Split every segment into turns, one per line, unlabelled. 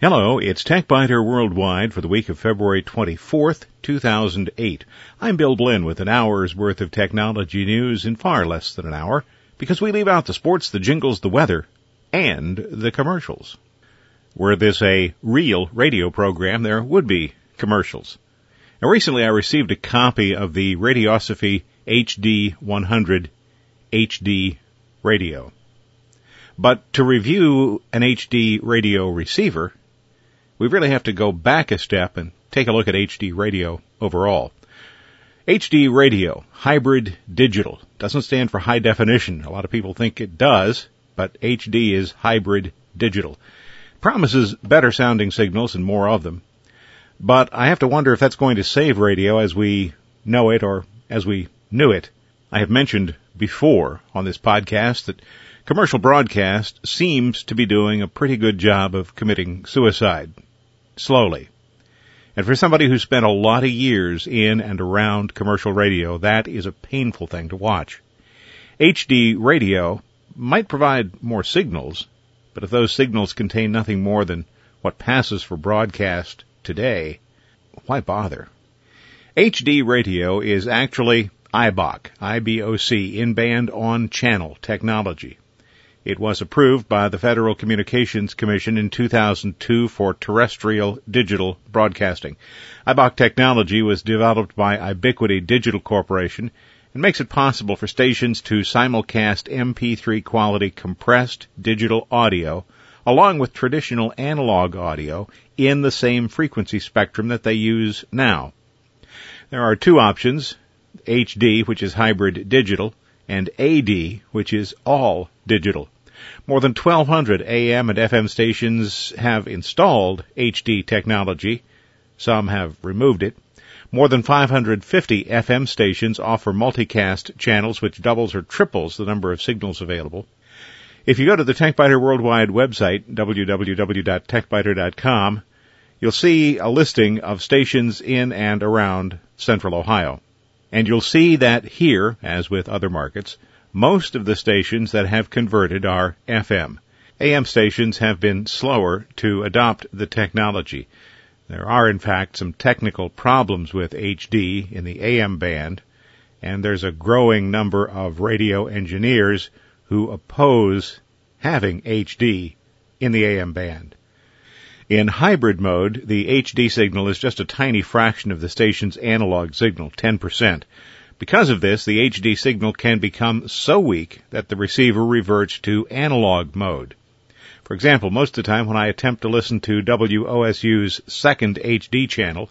Hello, it's TechByter Worldwide for the week of February 24th, 2008. I'm Bill Blinn with an hour's worth of technology news in far less than an hour because we leave out the sports, the jingles, the weather, and the commercials. Were this a real radio program, there would be commercials. Now recently I received a copy of the Radiosophy HD 100 HD radio. But to review an HD radio receiver, we really have to go back a step and take a look at HD radio overall. HD radio, hybrid digital, doesn't stand for high definition. A lot of people think it does, but HD is hybrid digital. Promises better sounding signals and more of them. But I have to wonder if that's going to save radio as we know it or as we knew it. I have mentioned before on this podcast that commercial broadcast seems to be doing a pretty good job of committing suicide slowly. And for somebody who spent a lot of years in and around commercial radio, that is a painful thing to watch. HD radio might provide more signals, but if those signals contain nothing more than what passes for broadcast today, why bother? HD radio is actually IBOC, IBOC, in-band on-channel technology. It was approved by the Federal Communications Commission in 2002 for terrestrial digital broadcasting. IBOC technology was developed by iBiquity Digital Corporation and makes it possible for stations to simulcast MP3 quality compressed digital audio along with traditional analog audio in the same frequency spectrum that they use now. There are two options, HD, which is hybrid digital, and AD, which is all digital. More than 1,200 AM and FM stations have installed HD technology. Some have removed it. More than 550 FM stations offer multicast channels which doubles or triples the number of signals available. If you go to the TechByter Worldwide website, www.techbyter.com, you'll see a listing of stations in and around central Ohio. And you'll see that here, as with other markets, most of the stations that have converted are FM. AM stations have been slower to adopt the technology. There are in fact some technical problems with HD in the AM band, and there's a growing number of radio engineers who oppose having HD in the AM band. In hybrid mode, the HD signal is just a tiny fraction of the station's analog signal, 10%. Because of this, the HD signal can become so weak that the receiver reverts to analog mode. For example, most of the time when I attempt to listen to WOSU's second HD channel,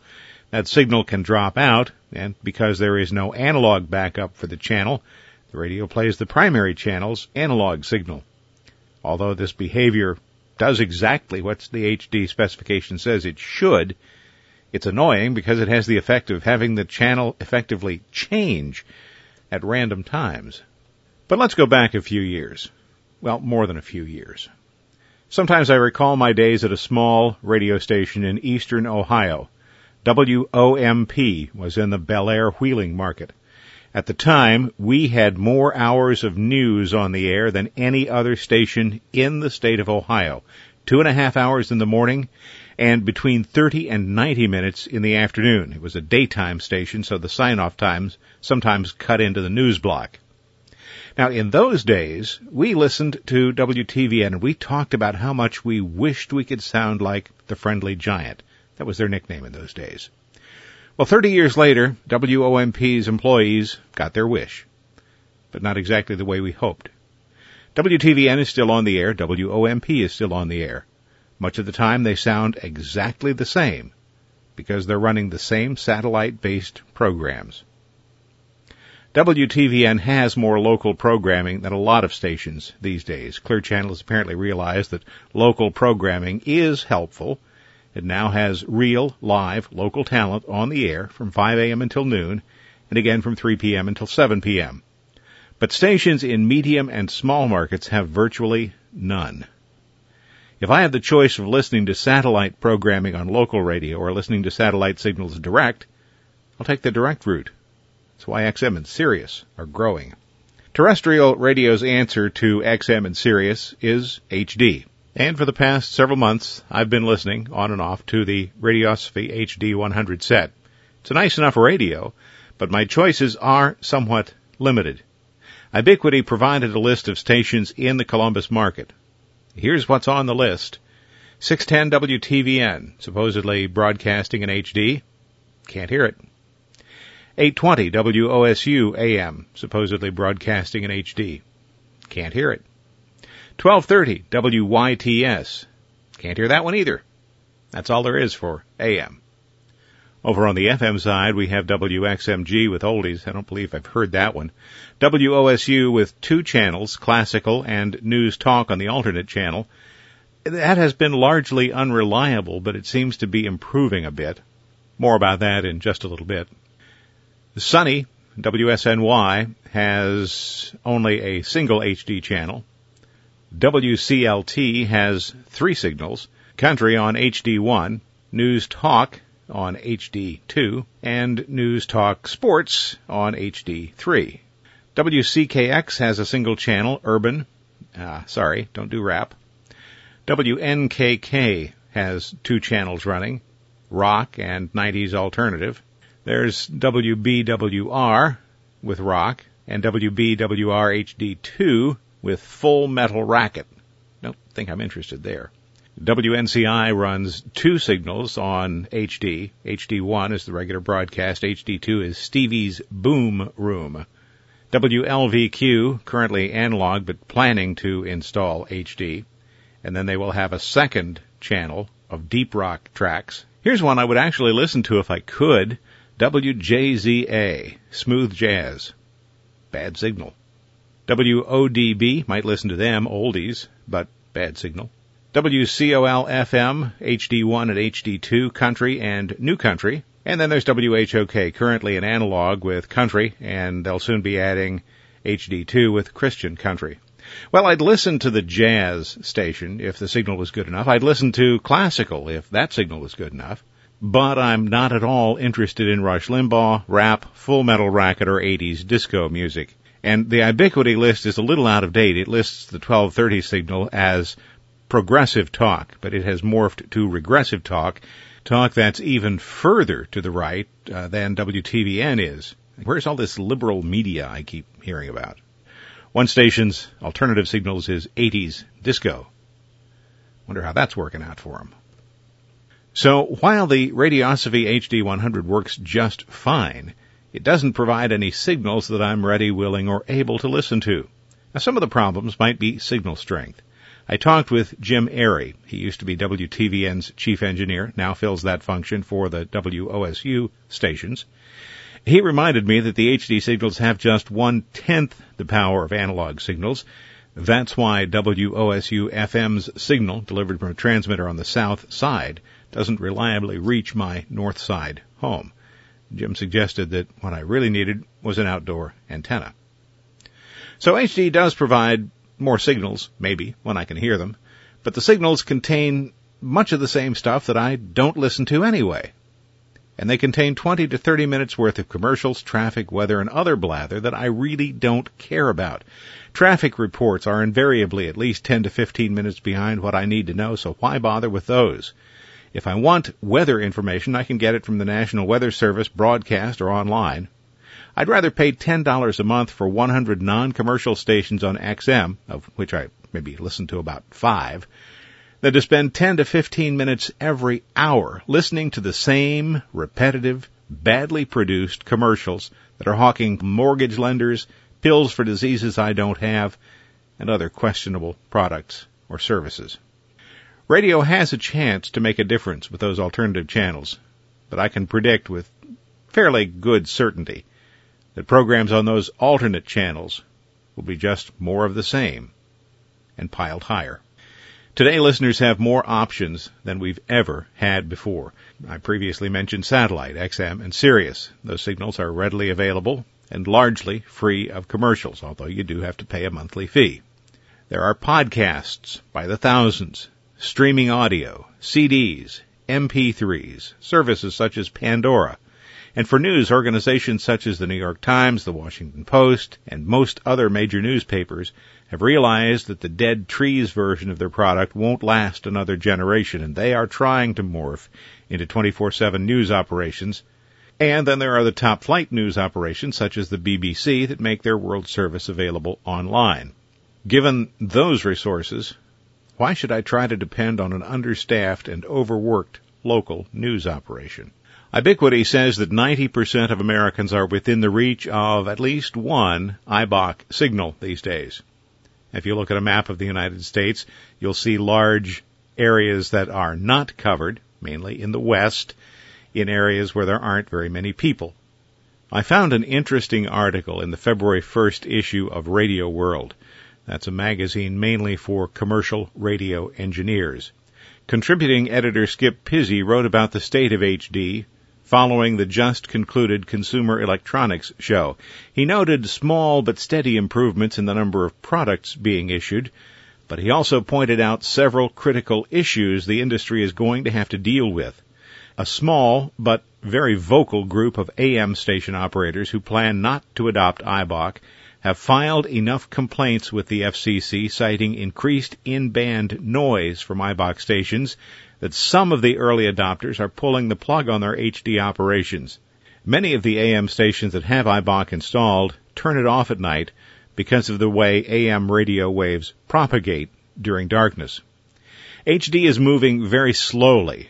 that signal can drop out, and because there is no analog backup for the channel, the radio plays the primary channel's analog signal. Although this behavior does exactly what the HD specification says it should, it's annoying because it has the effect of having the channel effectively change at random times. But let's go back a few years. Well, more than a few years. Sometimes I recall my days at a small radio station in eastern Ohio. WOMP was in the Bellaire wheeling market. At the time, we had more hours of news on the air than any other station in the state of Ohio. Two and a half hours in the morning and between 30 and 90 minutes in the afternoon. It was a daytime station, so the sign-off times sometimes cut into the news block. Now, in those days, we listened to WTVN and we talked about how much we wished we could sound like the Friendly Giant. That was their nickname in those days. Well, 30 years later, WOMP's employees got their wish, but not exactly the way we hoped. WTVN is still on the air, WOMP is still on the air. Much of the time they sound exactly the same because they're running the same satellite-based programs. WTVN has more local programming than a lot of stations these days. Clear Channel has apparently realized that local programming is helpful. It now has real, live, local talent on the air from 5 a.m. until noon and again from 3 p.m. until 7 p.m. But stations in medium and small markets have virtually none. If I have the choice of listening to satellite programming on local radio or listening to satellite signals direct, I'll take the direct route. That's why XM and Sirius are growing. Terrestrial radio's answer to XM and Sirius is HD. And for the past several months, I've been listening on and off to the Radiosophy HD 100 set. It's a nice enough radio, but my choices are somewhat limited. iBiquity provided a list of stations in the Columbus market. Here's what's on the list. 610 WTVN, supposedly broadcasting in HD. Can't hear it. 820 WOSU AM, supposedly broadcasting in HD. Can't hear it. 1230 WYTS. Can't hear that one either. That's all there is for AM. Over on the FM side, we have WXMG with oldies. I don't believe I've heard that one. WOSU with two channels, classical and news talk on the alternate channel. That has been largely unreliable, but it seems to be improving a bit. More about that in just a little bit. Sunny, WSNY, has only a single HD channel. WCLT has three signals, country on HD1, news talk on HD2, and news talk sports on HD3. WCKX has a single channel, urban, uh, sorry, don't do rap. WNKK has two channels running, rock and 90s alternative. There's WBWR with rock and WBWR HD2 with Full Metal Racket. Don't think I'm interested there. WNCI runs two signals on HD. HD1 is the regular broadcast. HD2 is Stevie's Boom Room. WLVQ, currently analog but planning to install HD. And then they will have a second channel of deep rock tracks. Here's one I would actually listen to if I could. WJZA, Smooth Jazz. Bad signal. WODB, might listen to them, oldies, but bad signal. WCOL FM, HD1 and HD2, country and new country. And then there's WHOK, currently an analog with country, and they'll soon be adding HD2 with Christian country. Well, I'd listen to the jazz station if the signal was good enough. I'd listen to classical if that signal was good enough. But I'm not at all interested in Rush Limbaugh, rap, full metal racket, or 80s disco music. And the iBiquity list is a little out of date. It lists the 1230 signal as progressive talk, but it has morphed to regressive talk, talk that's even further to the right uh, than WTVN is. Where's all this liberal media I keep hearing about? One station's alternative signals is 80s disco. Wonder how that's working out for them. So while the Radiosophy HD 100 works just fine, it doesn't provide any signals that I'm ready, willing, or able to listen to. Now, some of the problems might be signal strength. I talked with Jim Airy. He used to be WTVN's chief engineer, now fills that function for the WOSU stations. He reminded me that the HD signals have just one tenth the power of analog signals. That's why WOSU FM's signal, delivered from a transmitter on the south side, doesn't reliably reach my north side home. Jim suggested that what I really needed was an outdoor antenna. So HD does provide more signals, maybe, when I can hear them, but the signals contain much of the same stuff that I don't listen to anyway. And they contain 20 to 30 minutes worth of commercials, traffic, weather, and other blather that I really don't care about. Traffic reports are invariably at least 10 to 15 minutes behind what I need to know, so why bother with those? If I want weather information, I can get it from the National Weather Service broadcast or online. I'd rather pay $10 a month for 100 non-commercial stations on XM, of which I maybe listen to about five, than to spend 10 to 15 minutes every hour listening to the same repetitive, badly produced commercials that are hawking mortgage lenders, pills for diseases I don't have, and other questionable products or services. Radio has a chance to make a difference with those alternative channels, but I can predict with fairly good certainty that programs on those alternate channels will be just more of the same and piled higher. Today listeners have more options than we've ever had before. I previously mentioned satellite, XM, and Sirius. Those signals are readily available and largely free of commercials, although you do have to pay a monthly fee. There are podcasts by the thousands streaming audio, CDs, MP3s, services such as Pandora, And for news, organizations such as the New York Times, the Washington Post, and most other major newspapers have realized that the dead trees version of their product won't last another generation, and they are trying to morph into 24-7 news operations. And then there are the top flight news operations such as the BBC that make their World Service available online. Given those resources, why should I try to depend on an understaffed and overworked local news operation? iBiquity says that 90% of Americans are within the reach of at least one IBOC signal these days. If you look at a map of the United States, you'll see large areas that are not covered, mainly in the West, in areas where there aren't very many people. I found an interesting article in the February 1st issue of Radio World. That's a magazine mainly for commercial radio engineers. Contributing editor Skip Pizzi wrote about the state of HD following the just concluded Consumer Electronics Show. He noted small but steady improvements in the number of products being issued, but he also pointed out several critical issues the industry is going to have to deal with. A small but very vocal group of AM station operators who plan not to adopt IBOC have filed enough complaints with the FCC citing increased in-band noise from IBOC stations that some of the early adopters are pulling the plug on their HD operations. Many of the AM stations that have IBOC installed turn it off at night because of the way AM radio waves propagate during darkness. HD is moving very slowly.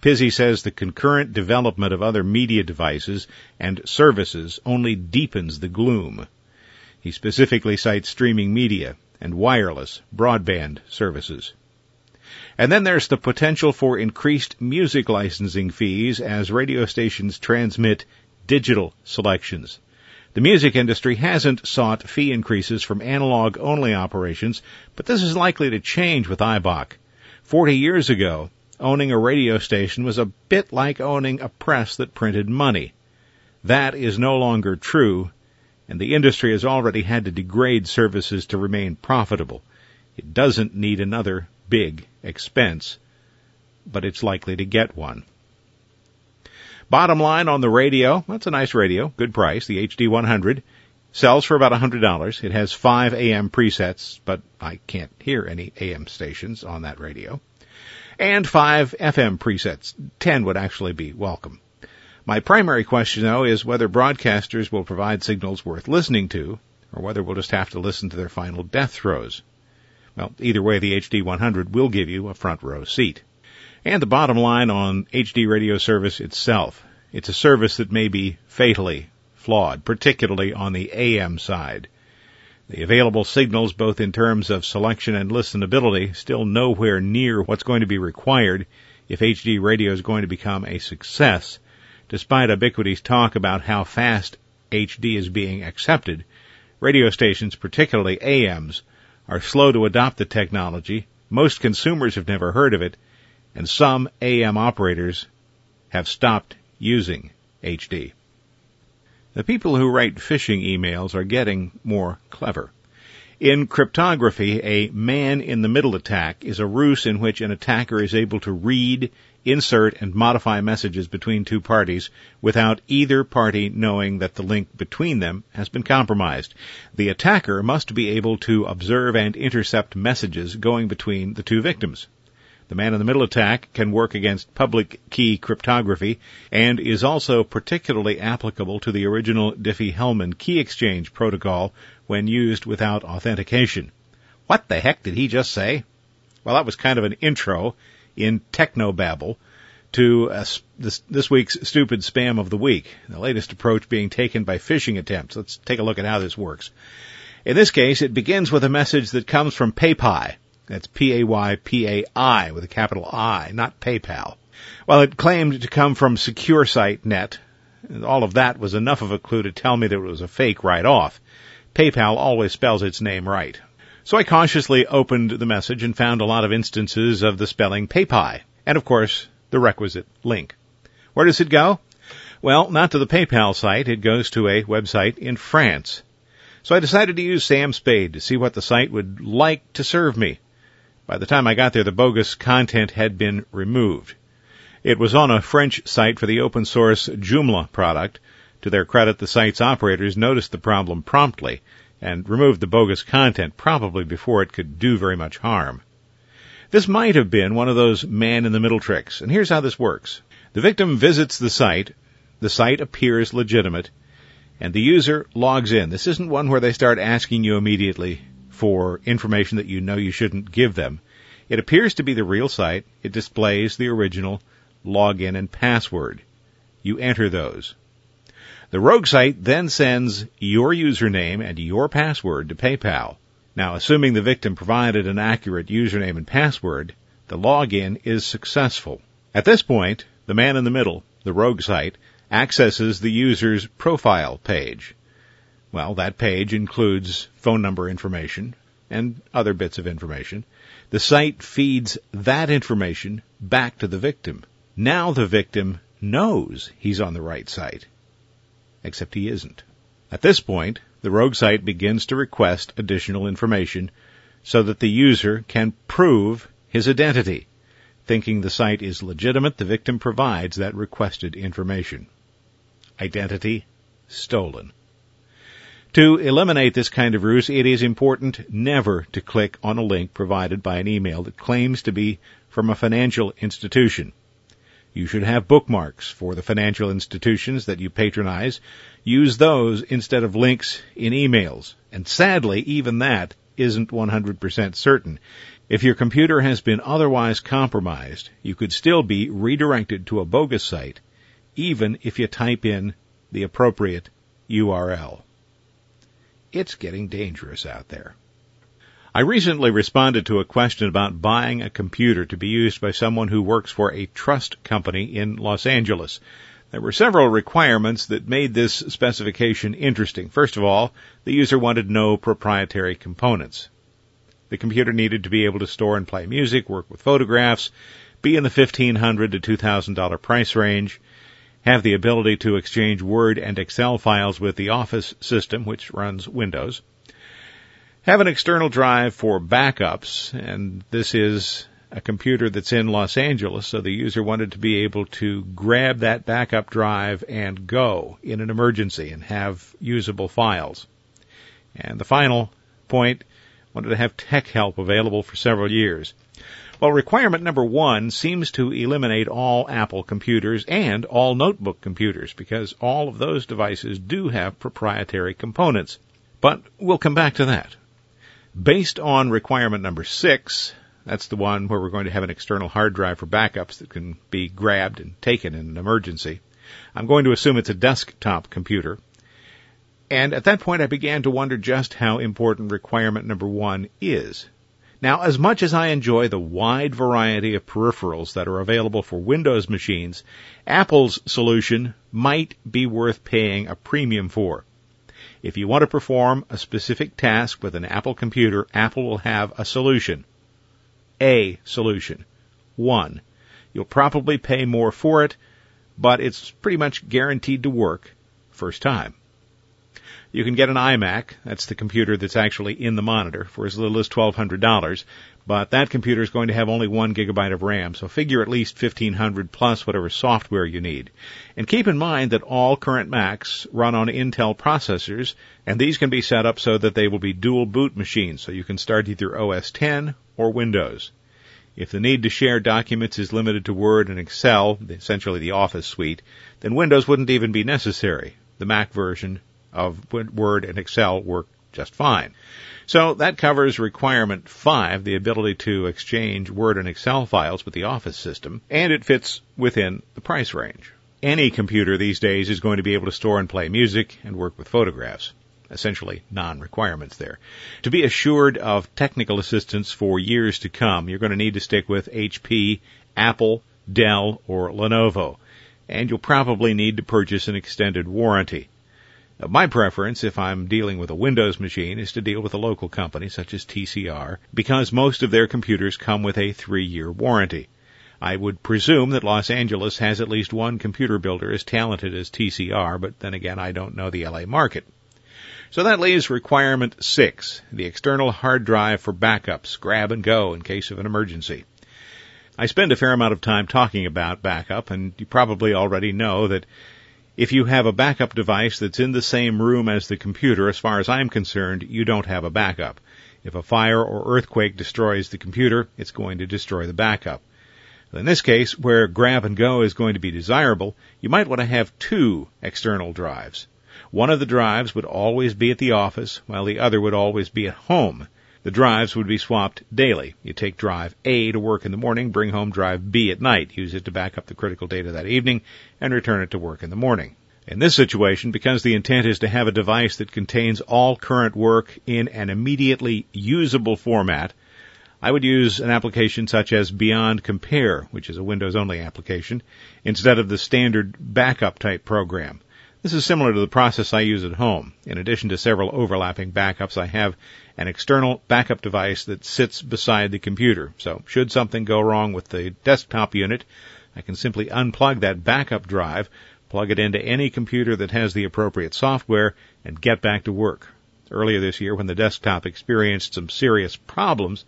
Pizzi says the concurrent development of other media devices and services only deepens the gloom. He specifically cites streaming media and wireless broadband services. And then there's the potential for increased music licensing fees as radio stations transmit digital selections. The music industry hasn't sought fee increases from analog only operations, but this is likely to change with IBOC. Forty years ago, owning a radio station was a bit like owning a press that printed money. That is no longer true and the industry has already had to degrade services to remain profitable. It doesn't need another big expense, but it's likely to get one. Bottom line on the radio, that's a nice radio, good price, the HD100. Sells for about $100. It has five AM presets, but I can't hear any AM stations on that radio. And five FM presets. Ten would actually be welcome. My primary question, though, is whether broadcasters will provide signals worth listening to, or whether we'll just have to listen to their final death throes. Well, either way, the HD 100 will give you a front row seat. And the bottom line on HD radio service itself. It's a service that may be fatally flawed, particularly on the AM side. The available signals, both in terms of selection and listenability, still nowhere near what's going to be required if HD radio is going to become a success Despite iBiquity's talk about how fast HD is being accepted, radio stations, particularly AMs, are slow to adopt the technology. Most consumers have never heard of it, and some AM operators have stopped using HD. The people who write phishing emails are getting more clever. In cryptography, a man in the middle attack is a ruse in which an attacker is able to read, insert and modify messages between two parties without either party knowing that the link between them has been compromised. The attacker must be able to observe and intercept messages going between the two victims. The man in the middle attack can work against public key cryptography and is also particularly applicable to the original Diffie-Hellman key exchange protocol when used without authentication. What the heck did he just say? Well, that was kind of an intro in technobabble to uh, this, this week's stupid spam of the week. The latest approach being taken by phishing attempts. Let's take a look at how this works. In this case, it begins with a message that comes from PayPi. That's P-A-Y-P-A-I with a capital I, not PayPal. While it claimed to come from SecureSite.net, all of that was enough of a clue to tell me that it was a fake right off. PayPal always spells its name right. So I cautiously opened the message and found a lot of instances of the spelling PayPi, and of course, the requisite link. Where does it go? Well, not to the PayPal site, it goes to a website in France. So I decided to use Sam Spade to see what the site would like to serve me. By the time I got there, the bogus content had been removed. It was on a French site for the open source Joomla product. To their credit, the site's operators noticed the problem promptly and removed the bogus content probably before it could do very much harm. This might have been one of those man in the middle tricks, and here's how this works. The victim visits the site, the site appears legitimate, and the user logs in. This isn't one where they start asking you immediately for information that you know you shouldn't give them. It appears to be the real site. It displays the original login and password. You enter those. The rogue site then sends your username and your password to PayPal. Now, assuming the victim provided an accurate username and password, the login is successful. At this point, the man in the middle, the rogue site, accesses the user's profile page. Well, that page includes phone number information and other bits of information. The site feeds that information back to the victim. Now the victim knows he's on the right site except he isn't. At this point, the rogue site begins to request additional information so that the user can prove his identity. Thinking the site is legitimate, the victim provides that requested information. Identity stolen. To eliminate this kind of ruse, it is important never to click on a link provided by an email that claims to be from a financial institution. You should have bookmarks for the financial institutions that you patronize. Use those instead of links in emails. And sadly, even that isn't 100% certain. If your computer has been otherwise compromised, you could still be redirected to a bogus site, even if you type in the appropriate URL. It's getting dangerous out there. I recently responded to a question about buying a computer to be used by someone who works for a trust company in Los Angeles. There were several requirements that made this specification interesting. First of all, the user wanted no proprietary components. The computer needed to be able to store and play music, work with photographs, be in the $1,500 to $2,000 price range, have the ability to exchange Word and Excel files with the Office system, which runs Windows, have an external drive for backups, and this is a computer that's in Los Angeles, so the user wanted to be able to grab that backup drive and go in an emergency and have usable files. And the final point, wanted to have tech help available for several years. Well, requirement number one seems to eliminate all Apple computers and all notebook computers because all of those devices do have proprietary components. But we'll come back to that. Based on requirement number six, that's the one where we're going to have an external hard drive for backups that can be grabbed and taken in an emergency. I'm going to assume it's a desktop computer. And at that point I began to wonder just how important requirement number one is. Now, as much as I enjoy the wide variety of peripherals that are available for Windows machines, Apple's solution might be worth paying a premium for. If you want to perform a specific task with an Apple computer, Apple will have a solution. A solution. One. You'll probably pay more for it, but it's pretty much guaranteed to work first time. You can get an iMac, that's the computer that's actually in the monitor, for as little as $1,200, but that computer is going to have only one gigabyte of RAM, so figure at least 1500 plus whatever software you need. And keep in mind that all current Macs run on Intel processors, and these can be set up so that they will be dual boot machines, so you can start either OS 10 or Windows. If the need to share documents is limited to Word and Excel, essentially the Office suite, then Windows wouldn't even be necessary. The Mac version of Word and Excel work just fine. So that covers requirement five, the ability to exchange Word and Excel files with the Office system, and it fits within the price range. Any computer these days is going to be able to store and play music and work with photographs. Essentially non-requirements there. To be assured of technical assistance for years to come, you're going to need to stick with HP, Apple, Dell, or Lenovo. And you'll probably need to purchase an extended warranty. My preference, if I'm dealing with a Windows machine, is to deal with a local company such as TCR because most of their computers come with a three year warranty. I would presume that Los Angeles has at least one computer builder as talented as TCR, but then again, I don't know the LA market. So that leaves requirement six, the external hard drive for backups, grab and go in case of an emergency. I spend a fair amount of time talking about backup, and you probably already know that if you have a backup device that's in the same room as the computer, as far as I'm concerned, you don't have a backup. If a fire or earthquake destroys the computer, it's going to destroy the backup. In this case, where grab and go is going to be desirable, you might want to have two external drives. One of the drives would always be at the office, while the other would always be at home. The drives would be swapped daily. You take drive A to work in the morning, bring home drive B at night, use it to back up the critical data that evening, and return it to work in the morning. In this situation, because the intent is to have a device that contains all current work in an immediately usable format, I would use an application such as Beyond Compare, which is a Windows only application, instead of the standard backup type program. This is similar to the process I use at home. In addition to several overlapping backups, I have an external backup device that sits beside the computer. So should something go wrong with the desktop unit, I can simply unplug that backup drive, plug it into any computer that has the appropriate software, and get back to work. Earlier this year, when the desktop experienced some serious problems,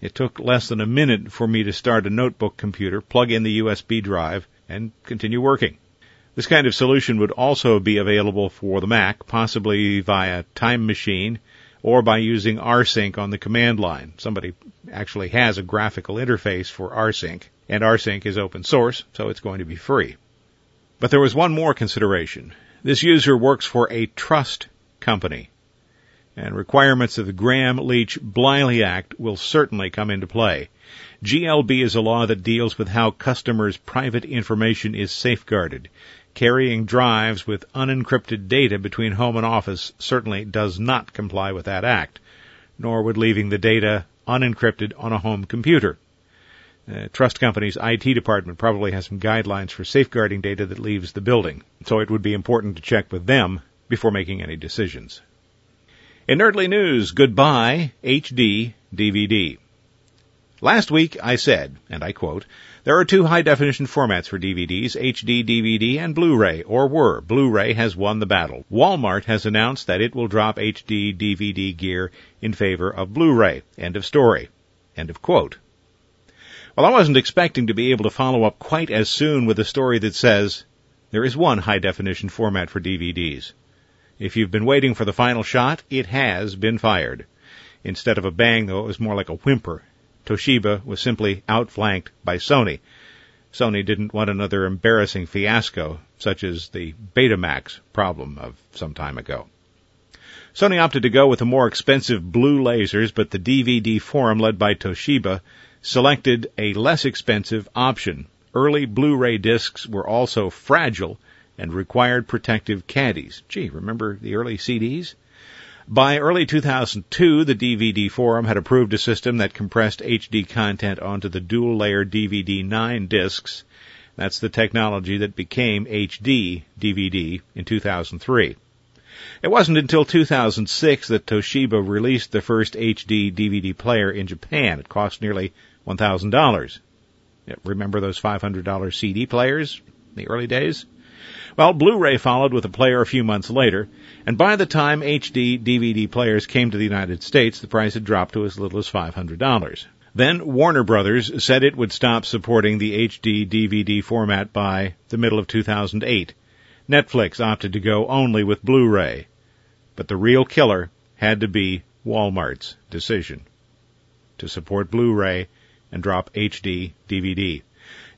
it took less than a minute for me to start a notebook computer, plug in the USB drive, and continue working. This kind of solution would also be available for the Mac, possibly via Time Machine or by using rsync on the command line. Somebody actually has a graphical interface for rsync, and rsync is open source, so it's going to be free. But there was one more consideration. This user works for a trust company, and requirements of the Gramm-Leach-Bliley Act will certainly come into play. GLB is a law that deals with how customers' private information is safeguarded. Carrying drives with unencrypted data between home and office certainly does not comply with that act, nor would leaving the data unencrypted on a home computer. Uh, trust company's IT department probably has some guidelines for safeguarding data that leaves the building, so it would be important to check with them before making any decisions. In Nerdly News, goodbye HD DVD. Last week I said, and I quote, there are two high definition formats for DVDs, HD DVD and Blu-ray, or were. Blu-ray has won the battle. Walmart has announced that it will drop HD DVD gear in favor of Blu-ray. End of story. End of quote. Well, I wasn't expecting to be able to follow up quite as soon with a story that says there is one high definition format for DVDs. If you've been waiting for the final shot, it has been fired. Instead of a bang, though, it was more like a whimper Toshiba was simply outflanked by Sony. Sony didn't want another embarrassing fiasco, such as the Betamax problem of some time ago. Sony opted to go with the more expensive blue lasers, but the DVD forum led by Toshiba selected a less expensive option. Early Blu-ray discs were also fragile and required protective caddies. Gee, remember the early CDs? By early 2002, the DVD Forum had approved a system that compressed HD content onto the dual layer DVD 9 discs. That's the technology that became HD DVD in 2003. It wasn't until 2006 that Toshiba released the first HD DVD player in Japan. It cost nearly $1,000. Remember those $500 CD players in the early days? Well, Blu-ray followed with a player a few months later, and by the time HD DVD players came to the United States, the price had dropped to as little as $500. Then Warner Brothers said it would stop supporting the HD DVD format by the middle of 2008. Netflix opted to go only with Blu-ray. But the real killer had to be Walmart's decision to support Blu-ray and drop HD DVD.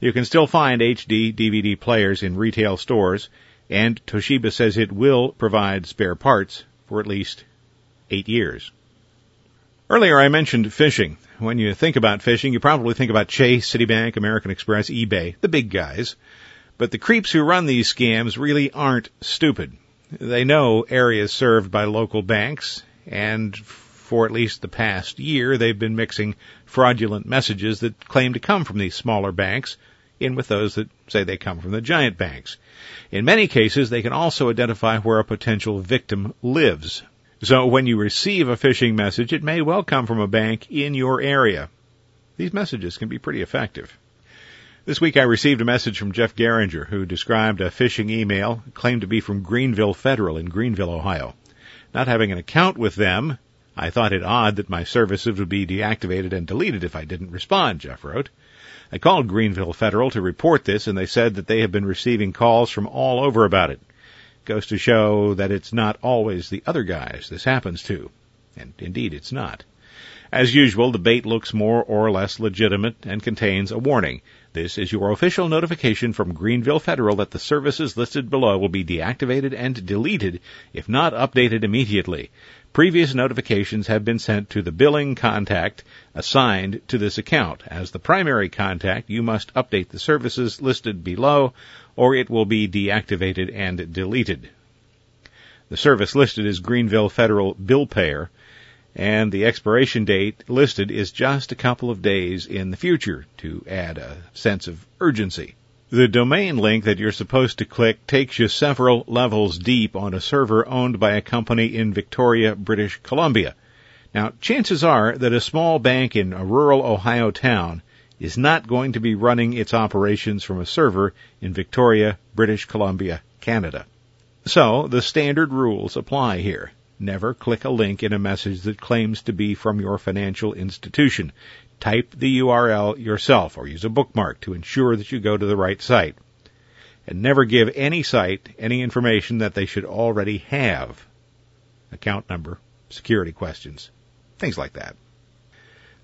You can still find HD DVD players in retail stores, and Toshiba says it will provide spare parts for at least eight years. Earlier I mentioned phishing. When you think about phishing, you probably think about Chase, Citibank, American Express, eBay, the big guys. But the creeps who run these scams really aren't stupid. They know areas served by local banks, and for at least the past year, they've been mixing fraudulent messages that claim to come from these smaller banks in with those that say they come from the giant banks. In many cases, they can also identify where a potential victim lives. So when you receive a phishing message, it may well come from a bank in your area. These messages can be pretty effective. This week I received a message from Jeff Garinger who described a phishing email claimed to be from Greenville Federal in Greenville, Ohio. Not having an account with them, I thought it odd that my services would be deactivated and deleted if I didn't respond, Jeff wrote. I called Greenville Federal to report this and they said that they have been receiving calls from all over about it. Goes to show that it's not always the other guys this happens to. And indeed it's not. As usual, the bait looks more or less legitimate and contains a warning. This is your official notification from Greenville Federal that the services listed below will be deactivated and deleted if not updated immediately. Previous notifications have been sent to the billing contact assigned to this account. As the primary contact, you must update the services listed below or it will be deactivated and deleted. The service listed is Greenville Federal Bill Payer and the expiration date listed is just a couple of days in the future to add a sense of urgency. The domain link that you're supposed to click takes you several levels deep on a server owned by a company in Victoria, British Columbia. Now, chances are that a small bank in a rural Ohio town is not going to be running its operations from a server in Victoria, British Columbia, Canada. So, the standard rules apply here. Never click a link in a message that claims to be from your financial institution. Type the URL yourself or use a bookmark to ensure that you go to the right site. And never give any site any information that they should already have. Account number, security questions, things like that.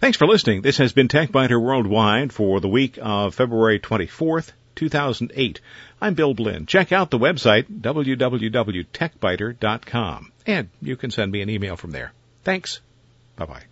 Thanks for listening. This has been TechByter Worldwide for the week of February 24th, 2008. I'm Bill Blinn. Check out the website, www.techbyter.com, and you can send me an email from there. Thanks. Bye bye.